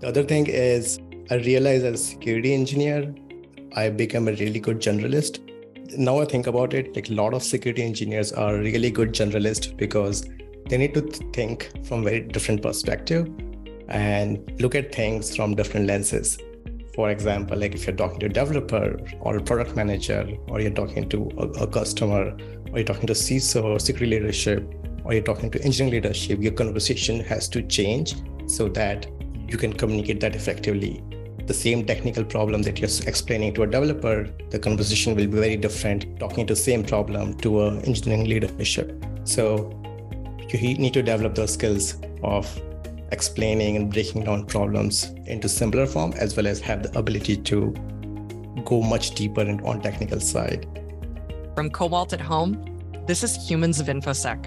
The other thing is, I realized as a security engineer, I became a really good generalist. Now I think about it, like a lot of security engineers are really good generalists because they need to think from very different perspective and look at things from different lenses. For example, like if you're talking to a developer or a product manager, or you're talking to a, a customer, or you're talking to CISO or security leadership, or you're talking to engineering leadership, your conversation has to change so that you can communicate that effectively. The same technical problem that you're explaining to a developer, the conversation will be very different talking to the same problem to a engineering leadership. So you need to develop those skills of explaining and breaking down problems into simpler form as well as have the ability to go much deeper in, on technical side from cobalt at home this is humans of infosec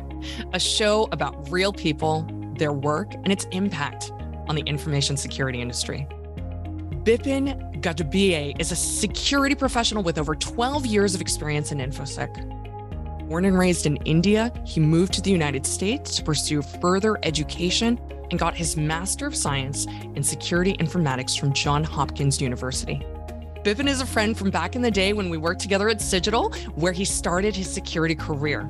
a show about real people their work and its impact on the information security industry bipin Gajbhiye is a security professional with over 12 years of experience in infosec born and raised in india he moved to the united states to pursue further education and got his Master of Science in Security Informatics from Johns Hopkins University. Bipin is a friend from back in the day when we worked together at Cigital, where he started his security career.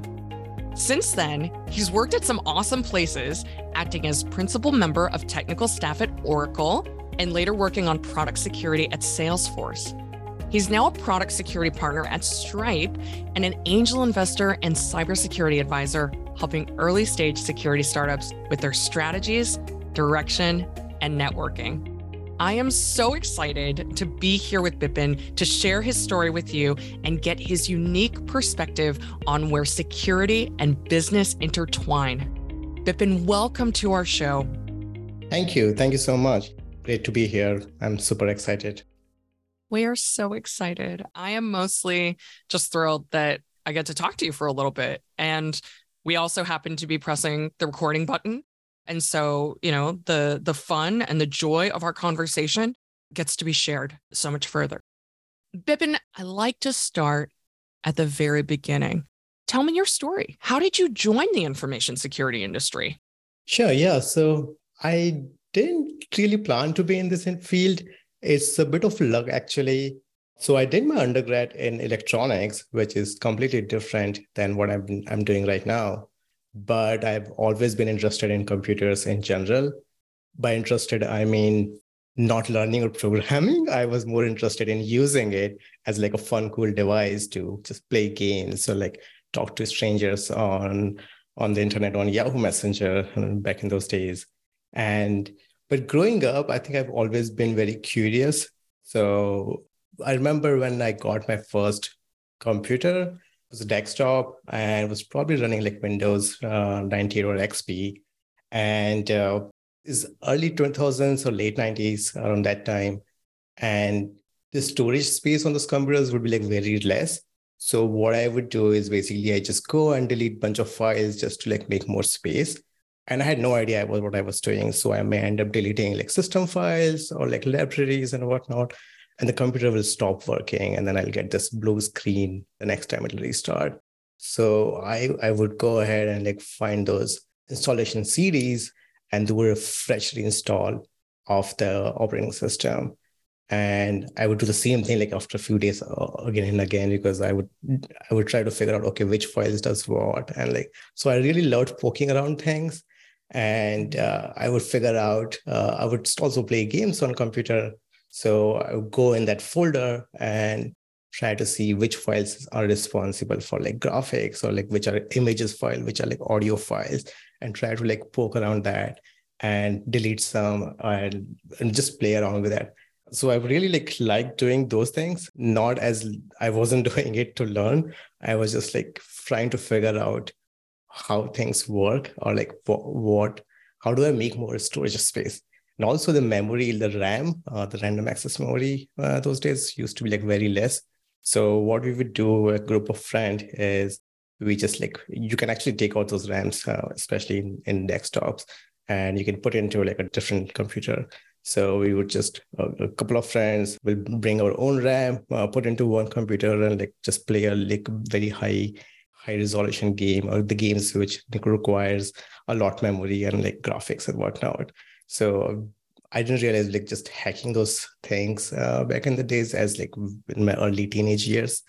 Since then, he's worked at some awesome places, acting as principal member of technical staff at Oracle and later working on product security at Salesforce. He's now a product security partner at Stripe and an angel investor and cybersecurity advisor helping early stage security startups with their strategies, direction, and networking. I am so excited to be here with Bipin to share his story with you and get his unique perspective on where security and business intertwine. Bipin, welcome to our show. Thank you. Thank you so much. Great to be here. I'm super excited. We are so excited. I am mostly just thrilled that I get to talk to you for a little bit. And we also happen to be pressing the recording button. And so, you know, the the fun and the joy of our conversation gets to be shared so much further. Bipin, I like to start at the very beginning. Tell me your story. How did you join the information security industry? Sure. Yeah. So I didn't really plan to be in this field. It's a bit of luck, actually. So I did my undergrad in electronics, which is completely different than what I'm, I'm doing right now. But I've always been interested in computers in general. By interested, I mean not learning or programming. I was more interested in using it as like a fun, cool device to just play games or like talk to strangers on on the internet on Yahoo Messenger back in those days. And but growing up, I think I've always been very curious. So I remember when I got my first computer, was a desktop and was probably running like Windows uh, 98 or XP. And uh, it's early 2000s or late 90s around that time. And the storage space on those computers would be like very less. So what I would do is basically I just go and delete bunch of files just to like make more space. And I had no idea what I was doing. So I may end up deleting like system files or like libraries and whatnot and the computer will stop working and then i'll get this blue screen the next time it'll restart. So i i would go ahead and like find those installation cds and do a fresh reinstall of the operating system. And i would do the same thing like after a few days uh, again and again because i would i would try to figure out okay which files does what and like so i really loved poking around things. And uh, i would figure out uh, i would also play games on computer so I would go in that folder and try to see which files are responsible for like graphics or like which are images file, which are like audio files, and try to like poke around that and delete some and, and just play around with that. So I really like like doing those things, not as I wasn't doing it to learn. I was just like trying to figure out how things work or like what, what how do I make more storage space? And also the memory the ram uh, the random access memory uh, those days used to be like very less. So what we would do a group of friend is we just like you can actually take out those rams uh, especially in, in, desktops and you can put it into like a different computer. So we would just uh, a couple of friends will bring our own ram uh, put into one computer and like just play a like very high high resolution game or the games which requires a lot memory and like graphics and whatnot so I didn't realize like just hacking those things uh, back in the days as like in my early teenage years.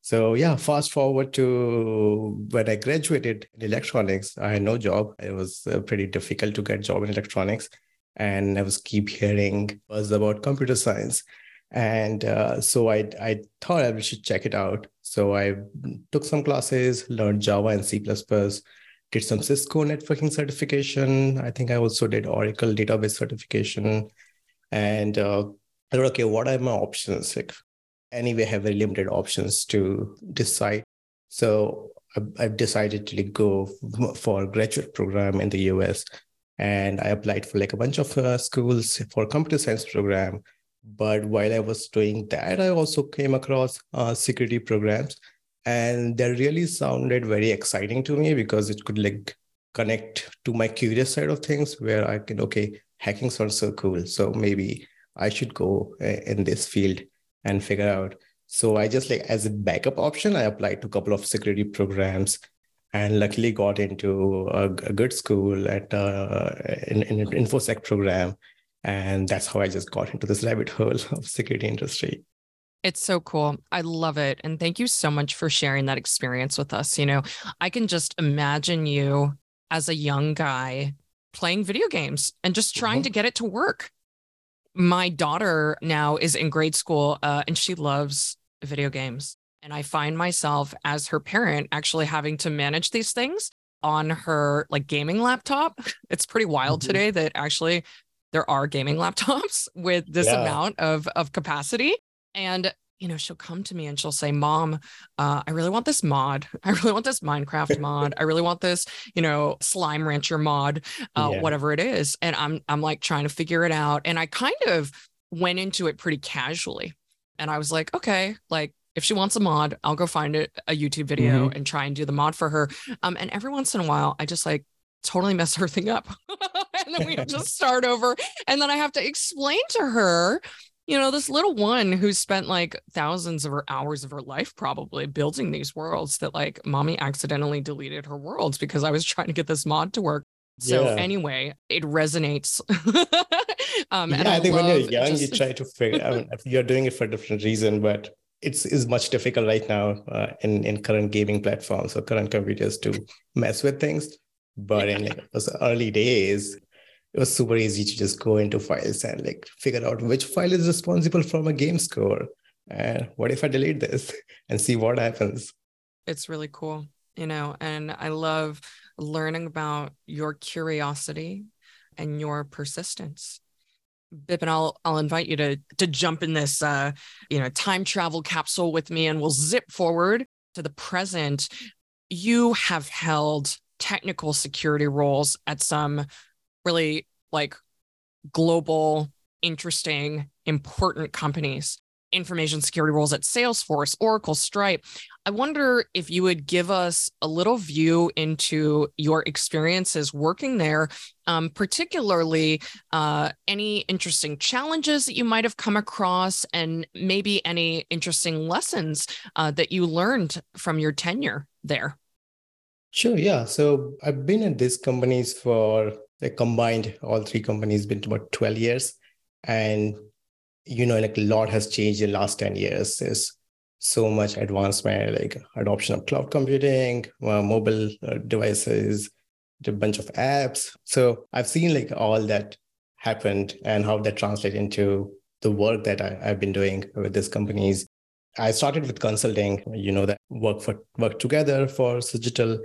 So yeah, fast forward to when I graduated in electronics, I had no job. It was uh, pretty difficult to get job in electronics, and I was keep hearing buzz about computer science, and uh, so I I thought I should check it out. So I took some classes, learned Java and C++, did some Cisco networking certification. I think I also did Oracle database certification, and uh, I thought, okay, what are my options? Like anyway have very limited options to decide. So I've decided to go for graduate program in the US, and I applied for like a bunch of uh, schools for computer science program. But while I was doing that, I also came across uh, security programs, and that really sounded very exciting to me because it could like connect to my curious side of things, where I can okay, hacking sounds so cool, so maybe I should go uh, in this field and figure out. So I just like as a backup option, I applied to a couple of security programs and luckily got into a, a good school at uh, in, in an infosec program. And that's how i just got into this rabbit hole of security industry it's so cool. I love it. And thank you so much for sharing that experience with us. You know, I can just imagine you as a young guy playing video games and just trying mm-hmm. to get it to work my daughter now is in grade school uh, and she loves video games. And I find myself as her parent actually having to manage these things on her like gaming laptop. It's pretty wild mm-hmm. today that actually there are gaming laptops with this yeah. amount of of capacity. And you know, she'll come to me and she'll say, Mom, uh, I really want this mod. I really want this Minecraft mod. I really want this, you know, Slime Rancher mod, uh, yeah. whatever it is. And I'm I'm like trying to figure it out. And I kind of went into it pretty casually. And I was like, okay, like if she wants a mod, I'll go find it, a YouTube video mm-hmm. and try and do the mod for her. Um, and every once in a while, I just like totally mess her thing up. and then we just start over. And then I have to explain to her you know, this little one who spent like thousands of her hours of her life probably building these worlds that like mommy accidentally deleted her worlds because I was trying to get this mod to work. So yeah. anyway, it resonates. um, yeah, I, I think when you're young, just... you try to figure. I mean, you're doing it for a different reason, but it's is much difficult right now uh, in in current gaming platforms or current computers to mess with things. But yeah. in those early days, it was super easy to just go into files and like figure out which file is responsible for my game score and what if i delete this and see what happens it's really cool you know and i love learning about your curiosity and your persistence Bipin, I'll I'll invite you to to jump in this uh, you know time travel capsule with me, and we'll zip forward to the present. You have held technical security roles at some really like global, interesting, important companies, information security roles at Salesforce, Oracle, Stripe. I wonder if you would give us a little view into your experiences working there, um, particularly uh, any interesting challenges that you might have come across, and maybe any interesting lessons uh, that you learned from your tenure there. Sure. Yeah. So I've been at these companies for they combined all three companies been about 12 years. And you know like a lot has changed in the last 10 years. There's so much advancement like adoption of cloud computing uh, mobile uh, devices a bunch of apps. So i've seen like all that happened and how that translate into the work that I, have been doing with these companies. I started with consulting you know that work for work together for Cigital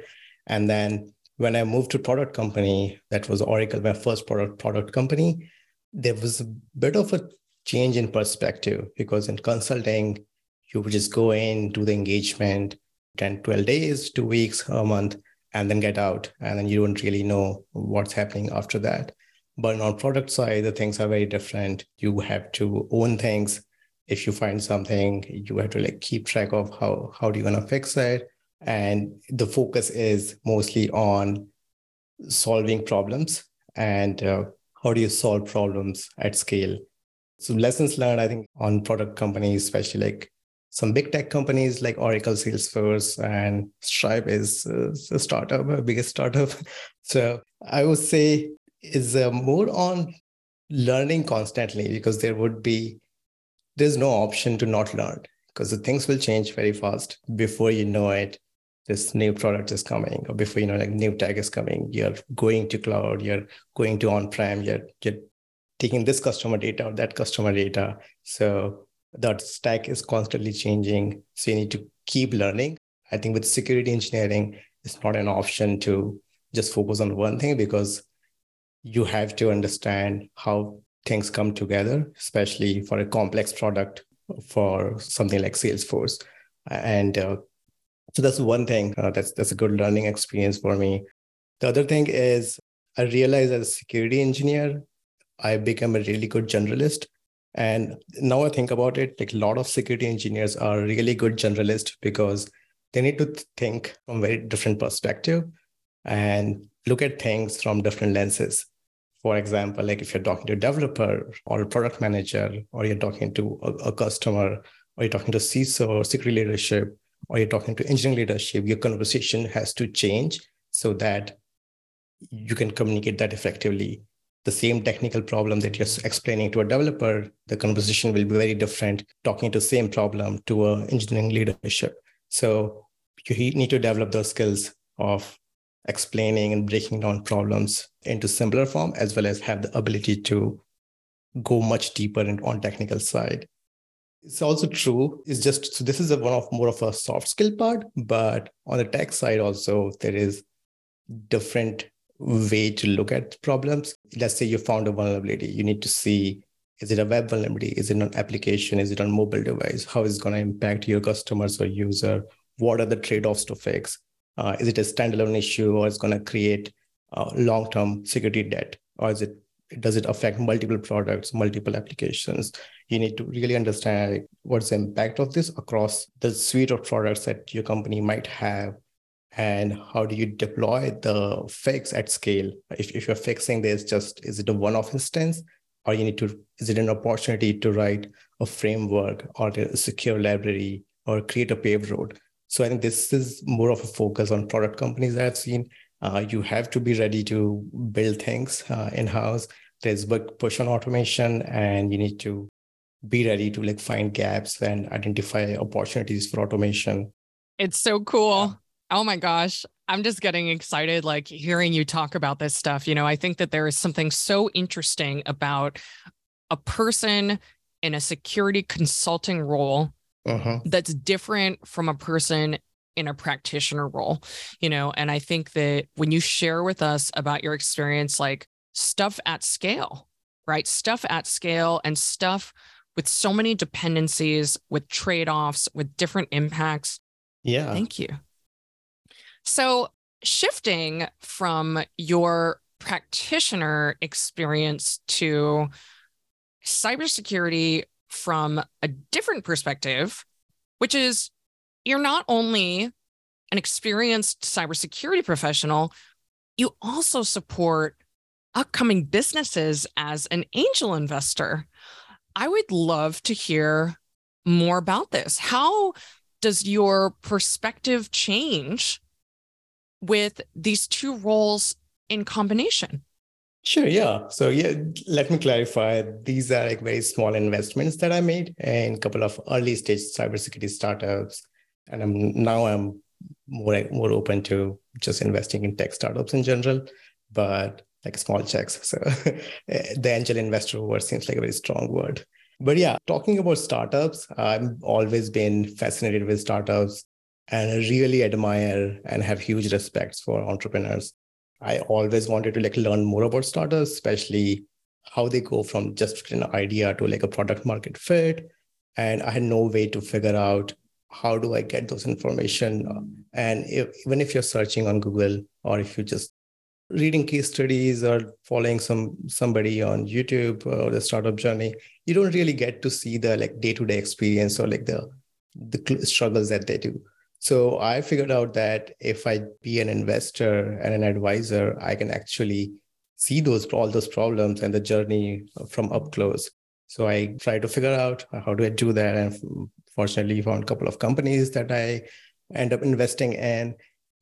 and then when I moved to product company, that was Oracle, my first product product company, there was a bit of a change in perspective because in consulting, you would just go in, do the engagement, 10, 12 days, two weeks, a month, and then get out. And then you don't really know what's happening after that. But on product side, the things are very different. You have to own things. If you find something, you have to like keep track of how how do you gonna fix it and the focus is mostly on solving problems and uh, how do you solve problems at scale? So lessons learned i think on product companies especially like some big tech companies like oracle salesforce and stripe is uh, a startup a biggest startup. So i would say is uh, more on learning constantly? Because there would be there's no option to not learn because the things will change very fast before you know it this new product is coming or before you know like new tag is coming you're going to cloud you're going to on-prem you're, you're taking this customer data or that customer data. So that stack is constantly changing so you need to keep learning. I think with security engineering it's not an option to just focus on one thing because you have to understand how things come together especially for a complex product for something like salesforce. And uh, so that's one thing. Uh, that's that's a good learning experience for me. The other thing is I realized as a security engineer, I became a really good generalist. And now I think about it, like a lot of security engineers are really good generalists because they need to think from very different perspective and look at things from different lenses. For example, like if you're talking to a developer or a product manager, or you're talking to a, a customer, or you're talking to CISO or security leadership, or you're talking to engineering leadership, your conversation has to change so that you can communicate that effectively. The same technical problem that you're explaining to a developer, the conversation will be very different talking to the same problem to a engineering leadership. So you need to develop those skills of explaining and breaking down problems into simpler form, as well as have the ability to go much deeper in, on technical side. It's also true. It's just so this is a one of more of a soft skill part, but on the tech side also there is different way to look at problems. Let's say you found a vulnerability. You need to see is it a web vulnerability? Is it an application? Is it on mobile device? How is it going to impact your customers or user? What are the trade-offs to fix? Uh, is it a standalone issue or is going to create uh, long-term security debt? Or is it does it affect multiple products, multiple applications? You need to really understand what's the impact of this across the suite of products that your company might have and how do you deploy the fix at scale if, if you're fixing this just is it a one-off instance or you need to is it an opportunity to write a framework or a secure library or create a paved road so i think this is more of a focus on product companies that i've seen uh, you have to be ready to build things uh, in house. There's big push on automation, and you need to be ready to like find gaps and identify opportunities for automation. It's so cool. Yeah. Oh my gosh. I'm just getting excited, like hearing you talk about this stuff. You know, I think that there is something so interesting about a person in a security consulting role uh-huh. that's different from a person in a practitioner role, you know, and I think that when you share with us about your experience, like stuff at scale, right? Stuff at scale and stuff with so many dependencies, with trade offs, with different impacts. Yeah. Thank you. So, shifting from your practitioner experience to cybersecurity from a different perspective, which is you're not only an experienced cybersecurity professional, you also support upcoming businesses as an angel investor. I would love to hear more about this. How does your perspective change with these two roles in combination? Sure, yeah. So yeah, let me clarify. These are like very small investments that I made in a couple of early stage cybersecurity startups and I'm now I'm more more open to just investing in tech startups in general, but like small checks. So eh, the angel investor word seems like a very strong word. But yeah, talking about startups, I've always been fascinated with startups and really admire and have huge respects for entrepreneurs. I always wanted to like learn more about startups, especially how they go from just an idea to like a product market fit. And I had no way to figure out how do I get those information? And if, even if you're searching on Google or if you just reading case studies or following some somebody on YouTube or the startup journey, you don't really get to see the like day-to-day experience or like the the struggles that they do. So I figured out that if I be an investor and an advisor, I can actually see those all those problems and the journey from up close. So I try to figure out how do I do that, and fortunately found a couple of companies that I end up investing in.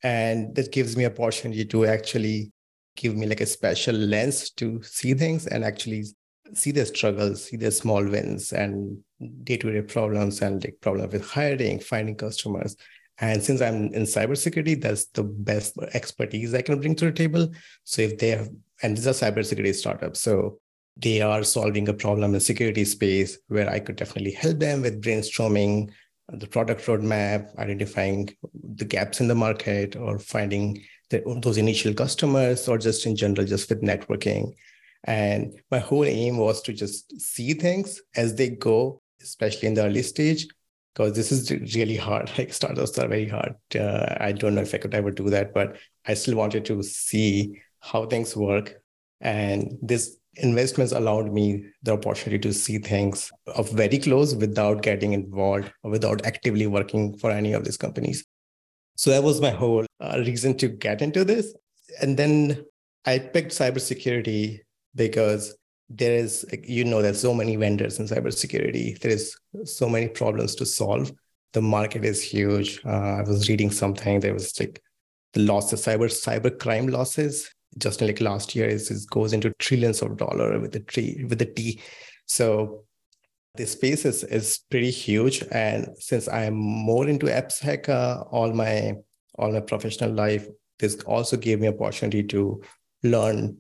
And that gives me opportunity to actually give me like a special lens to see things and actually see their struggles, see their small wins and day-to-day problems and like problem with hiring, finding customers. And since I'm in cybersecurity, that's the best expertise I can bring to the table. So if they have, and these are cybersecurity startups, so they are solving a problem in security space where I could definitely help them with brainstorming the product roadmap, identifying the gaps in the market, or finding the, those initial customers, or just in general, just with networking. And my whole aim was to just see things as they go, especially in the early stage, because this is really hard. Like startups are very hard. Uh, I don't know if I could ever do that, but I still wanted to see how things work. And this investments allowed me the opportunity to see things of very close without getting involved or without actively working for any of these companies. So that was my whole uh, reason to get into this. And then I picked cybersecurity because there is, you know, there's so many vendors in cybersecurity. There is so many problems to solve. The market is huge. Uh, I was reading something. There was like the losses, cyber cyber crime losses just like last year is, is goes into trillions of dollar with the tree with the T. So the space is, is pretty huge. And since I'm more into AppSec uh, all my all my professional life, this also gave me opportunity to learn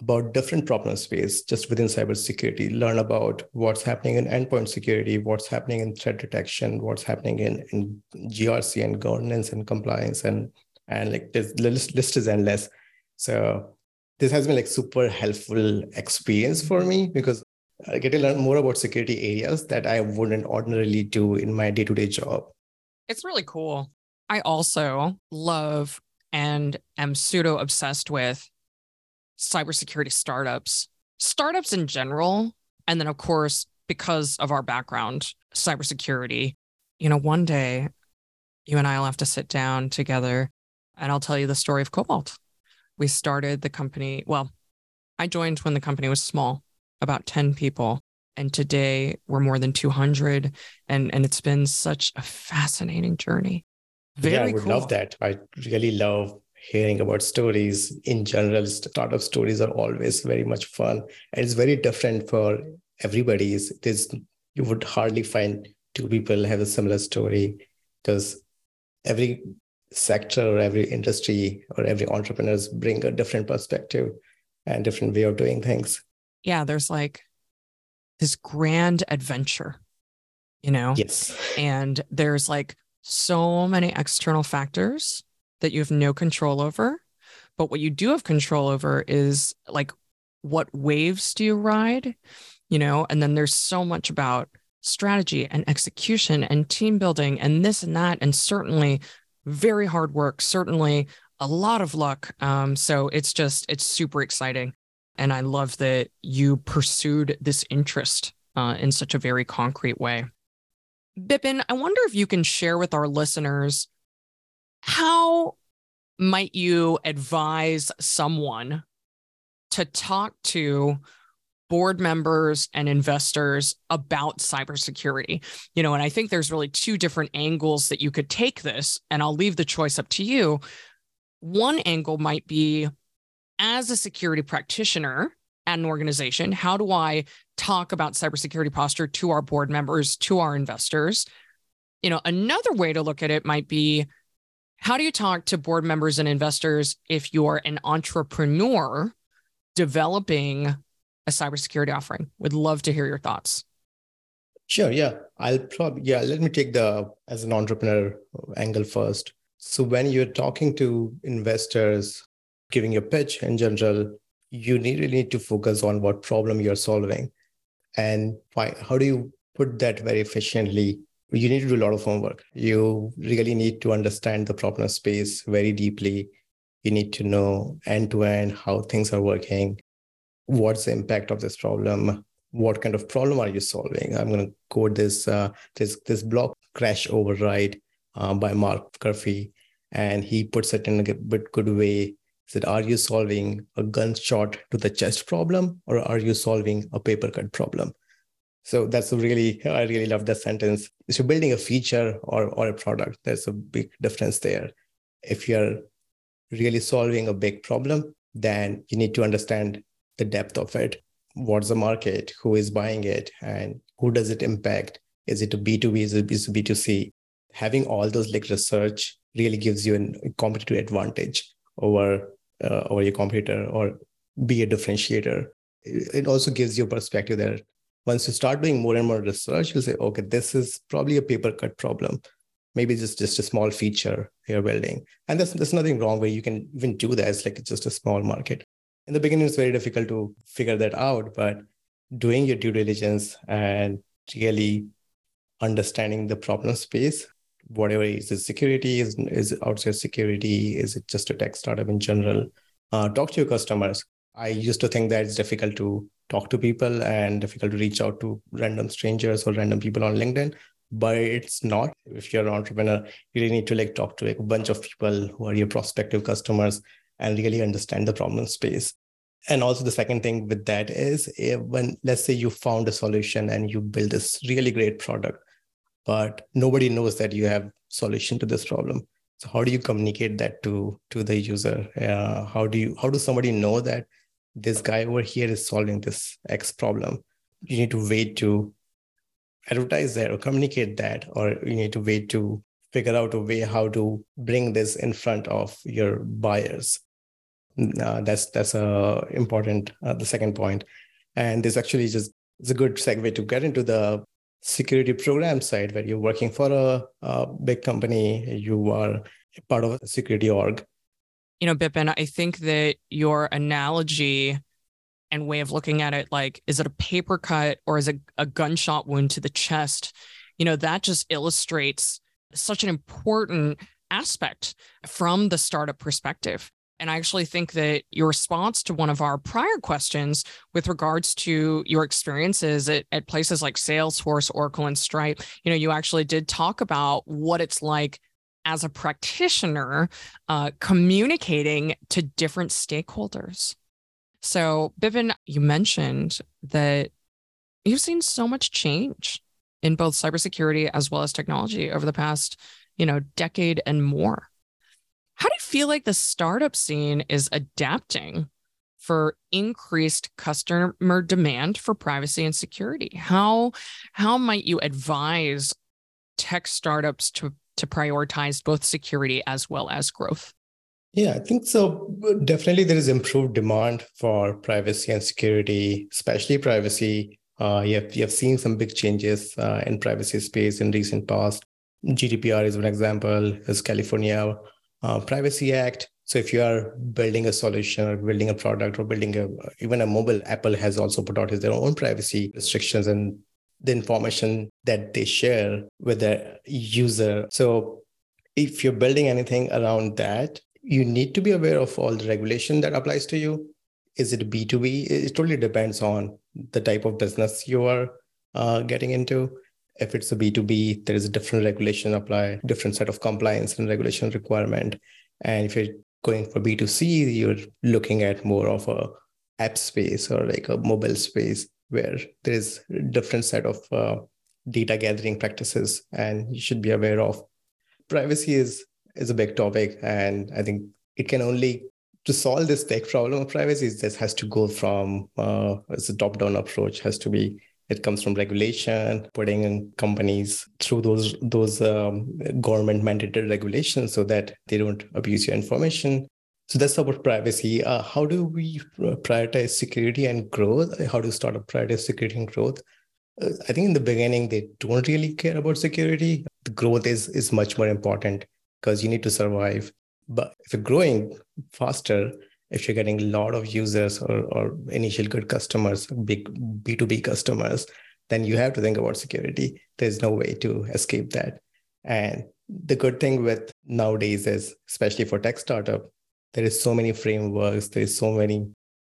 about different problem space just within cybersecurity, learn about what's happening in endpoint security, what's happening in threat detection, what's happening in, in GRC and governance and compliance and and like this list, list is endless. So this has been like super helpful experience for me mm-hmm. because I get to learn more about security areas that I wouldn't ordinarily do in my day-to-day job. It's really cool. I also love and am pseudo obsessed with cybersecurity startups, startups in general. And then, of course, because of our background, cybersecurity. You know, one day you and I will have to sit down together and I'll tell you the story of Cobalt we started the company. Well, I joined when the company was small, about 10 people. And today we're more than 200. And, and it's been such a fascinating journey. Very yeah, I would cool. love that. I really love hearing about stories in general. Startup stories are always very much fun. And it's very different for everybody. It is, you would hardly find two people have a similar story because every sector or every industry or every entrepreneurs bring a different perspective and different way of doing things. Yeah there's like this grand adventure you know? Yes. And there's like so many external factors that you have no control over. But what you do have control over is like what waves do you ride you know? And then there's so much about strategy and execution and team building and this and that. And certainly very hard work, certainly a lot of luck. Um, so it's just, it's super exciting. And I love that you pursued this interest uh, in such a very concrete way. Bipin, I wonder if you can share with our listeners how might you advise someone to talk to board members and investors about cybersecurity. You know, and I think there's really two different angles that you could take this, and I'll leave the choice up to you. One angle might be as a security practitioner at an organization, how do I talk about cybersecurity posture to our board members, to our investors? You know, another way to look at it might be how do you talk to board members and investors if you're an entrepreneur developing a cybersecurity offering. Would love to hear your thoughts. Sure. Yeah. I'll probably, yeah, let me take the as an entrepreneur angle first. So when you're talking to investors, giving your pitch in general, you really need to focus on what problem you're solving and why, how do you put that very efficiently you need to do a lot of homework. You really need to understand the problem space very deeply. You need to know end to end how things are working what's the impact of this problem? What kind of problem are you solving? I'm going to quote this uh, this this block crash override uh, by mark Curphey and he puts it in a bit good way. He said are you solving a gunshot to the chest problem or are you solving a paper cut problem? So that's really i really love that sentence. If you're building a feature or, or a product there's a big difference there. If you're really solving a big problem then you need to understand the depth of it. what's the market, who is buying it, and who does it impact? Is it a B2B? Is it a B2C? Having all those like research really gives you a competitive advantage over uh, over your competitor or be a differentiator. It also gives you a perspective that once you start doing more and more research, you'll say, okay, this is probably a paper cut problem. Maybe it's just a small feature you're building. And there's, there's nothing wrong where you can even do that. It's like it's just a small market. In the beginning, it's very difficult to figure that out, but doing your due diligence and really understanding the problem space, whatever is it security, is, is outside security, is it just a tech startup in general? Uh, talk to your customers. I used to think that it's difficult to talk to people and difficult to reach out to random strangers or random people on LinkedIn. But it's not. If you're an entrepreneur, you really need to like talk to like a bunch of people who are your prospective customers and really understand the problem space. And also the second thing with that is eh, when let's say you found a solution and you build this really great product, but nobody knows that you have solution to this problem. So how do you communicate that to to the user? Uh, how do you how does somebody know that this guy over here is solving this X problem. You need to wait to advertise that or communicate that, or you need to wait to figure out a way how to bring this in front of your buyers. Uh, that's that's a important uh, the second point, and this actually just is a good segue to get into the security program side where you're working for a, a big company, you are part of a security org, you know, Bipin, I think that your analogy and way of looking at it, like, is it a paper cut or is it a gunshot wound to the chest? You know, that just illustrates such an important aspect from the startup perspective. And I actually think that your response to one of our prior questions with regards to your experiences at, at places like Salesforce, Oracle, and Stripe, you know, you actually did talk about what it's like as a practitioner uh, communicating to different stakeholders. So, Bipin, you mentioned that you've seen so much change in both cybersecurity as well as technology over the past, you know, decade and more. How do you feel like the startup scene is adapting for increased customer demand for privacy and security? How how might you advise tech startups to to prioritize both security as well as growth? Yeah, I think so. Definitely, there is improved demand for privacy and security, especially privacy. Uh, you, have, you have seen some big changes uh, in privacy space in recent past. GDPR is one example. Is California uh, Privacy Act. So if you are building a solution or building a product or building a even a mobile, Apple has also put out their own privacy restrictions and the information that they share with the user. So if you're building anything around that, you need to be aware of all the regulation that applies to you. Is it B2B? It totally depends on the type of business you are uh, getting into. If it's a B2B, there is a different regulation apply, different set of compliance and regulation requirement. And if you're going for B2C, you're looking at more of a app space or like a mobile space where there is different set of uh, data gathering practices and you should be aware of privacy is is a big topic and i think it can only to solve this tech problem of privacy this has to go from uh, as a top down approach has to be it comes from regulation putting companies through those those um, government mandated regulations so that they don't abuse your information so that's about privacy. Uh, how do we prioritize security and growth? How do startup prioritize security and growth? Uh, I think in the beginning they don't really care about security. The growth is is much more important because you need to survive. But if you're growing faster, if you're getting a lot of users or, or initial good customers, big B2B customers, then you have to think about security. There's no way to escape that. And the good thing with nowadays is, especially for tech startup, there is so many frameworks there is so many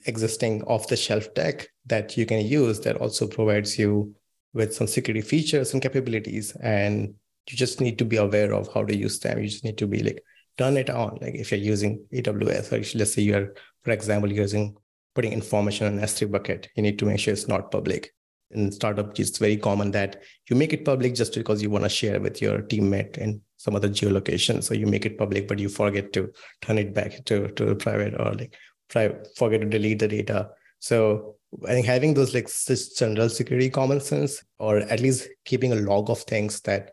existing off the shelf tech that you can use that also provides you with some security features and capabilities and you just need to be aware of how to use them you just need to be like turn it on like if you're using aws or let's say you're for example using putting information on s3 bucket you need to make sure it's not public in startup it's very common that you make it public just because you want to share with your teammate and some other geolocation. So you make it public, but you forget to turn it back to, to private or like private, forget to delete the data. So I think having those like general security common sense, or at least keeping a log of things that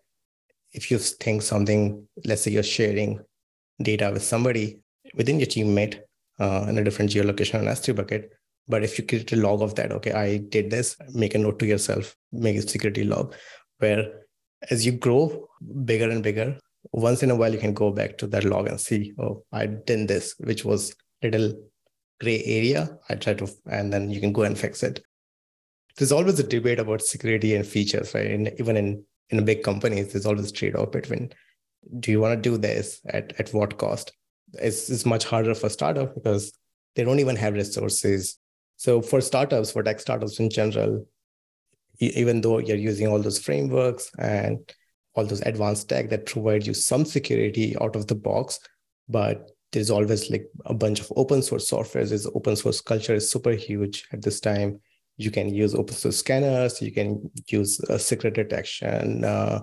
if you think something, let's say you're sharing data with somebody within your teammate uh, in a different geolocation on S3 bucket. But if you create a log of that, okay, I did this, make a note to yourself, make a security log, where as you grow bigger and bigger, once in a while you can go back to that log and see, oh, I did this, which was little gray area. I try to, and then you can go and fix it. There's always a debate about security and features, right? And even in in big companies, there's always trade-off between do you want to do this at, at what cost? It's, it's much harder for startup because they don't even have resources. So for startups, for tech startups in general, even though you're using all those frameworks and all those advanced tech that provide you some security out of the box, but there's always like a bunch of open source software. This open source culture is super huge at this time. You can use open source scanners. You can use uh, secret detection. Uh,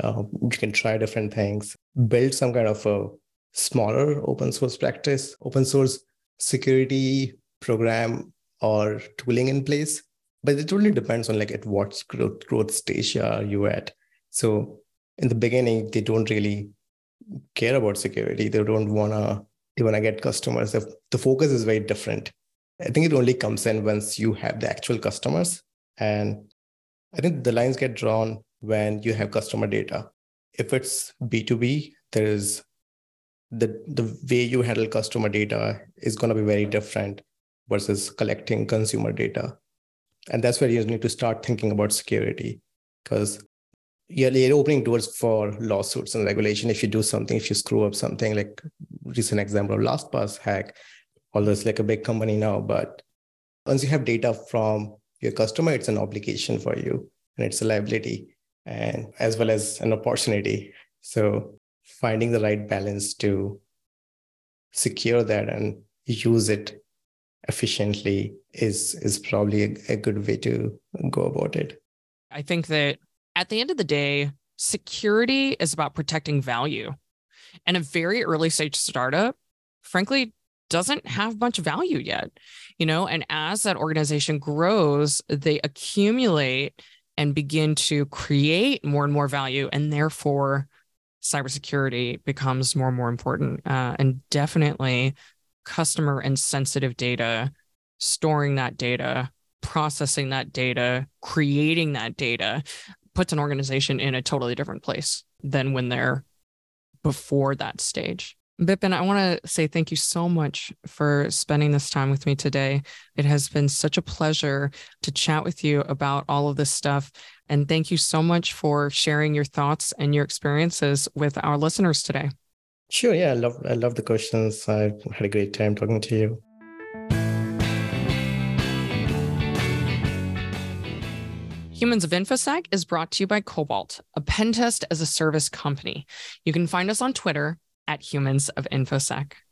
uh, you can try different things. Build some kind of a smaller open source practice, open source security program or tooling in place. But it really depends on like at what growth, growth stage are you at. So in the beginning, they don't really care about security. They don't wanna they wanna get customers. The focus is very different. I think it only comes in once you have the actual customers. And I think the lines get drawn when you have customer data. If it's B2B, there is the the way you handle customer data is going to be very different versus collecting consumer data. And that's where you need to start thinking about security because you're, opening doors for lawsuits and regulation if you do something if you screw up something like recent example of LastPass hack although it's like a big company now but once you have data from your customer it's an obligation for you and it's a liability and as well as an opportunity so finding the right balance to secure that and use it efficiently is is probably a, a good way to go about it i think that at the end of the day, security is about protecting value. And a very early stage startup, frankly, doesn't have much value yet. You know, and as that organization grows, they accumulate and begin to create more and more value. And therefore, cybersecurity becomes more and more important. Uh, and definitely customer and sensitive data, storing that data, processing that data, creating that data puts an organization in a totally different place than when they're before that stage. Bipin, I want to say thank you so much for spending this time with me today. It has been such a pleasure to chat with you about all of this stuff. And thank you so much for sharing your thoughts and your experiences with our listeners today. Sure. Yeah. I love, I love the questions. I had a great time talking to you. Humans of InfoSec is brought to you by Cobalt, a pen test as a service company. You can find us on Twitter at Humans of InfoSec.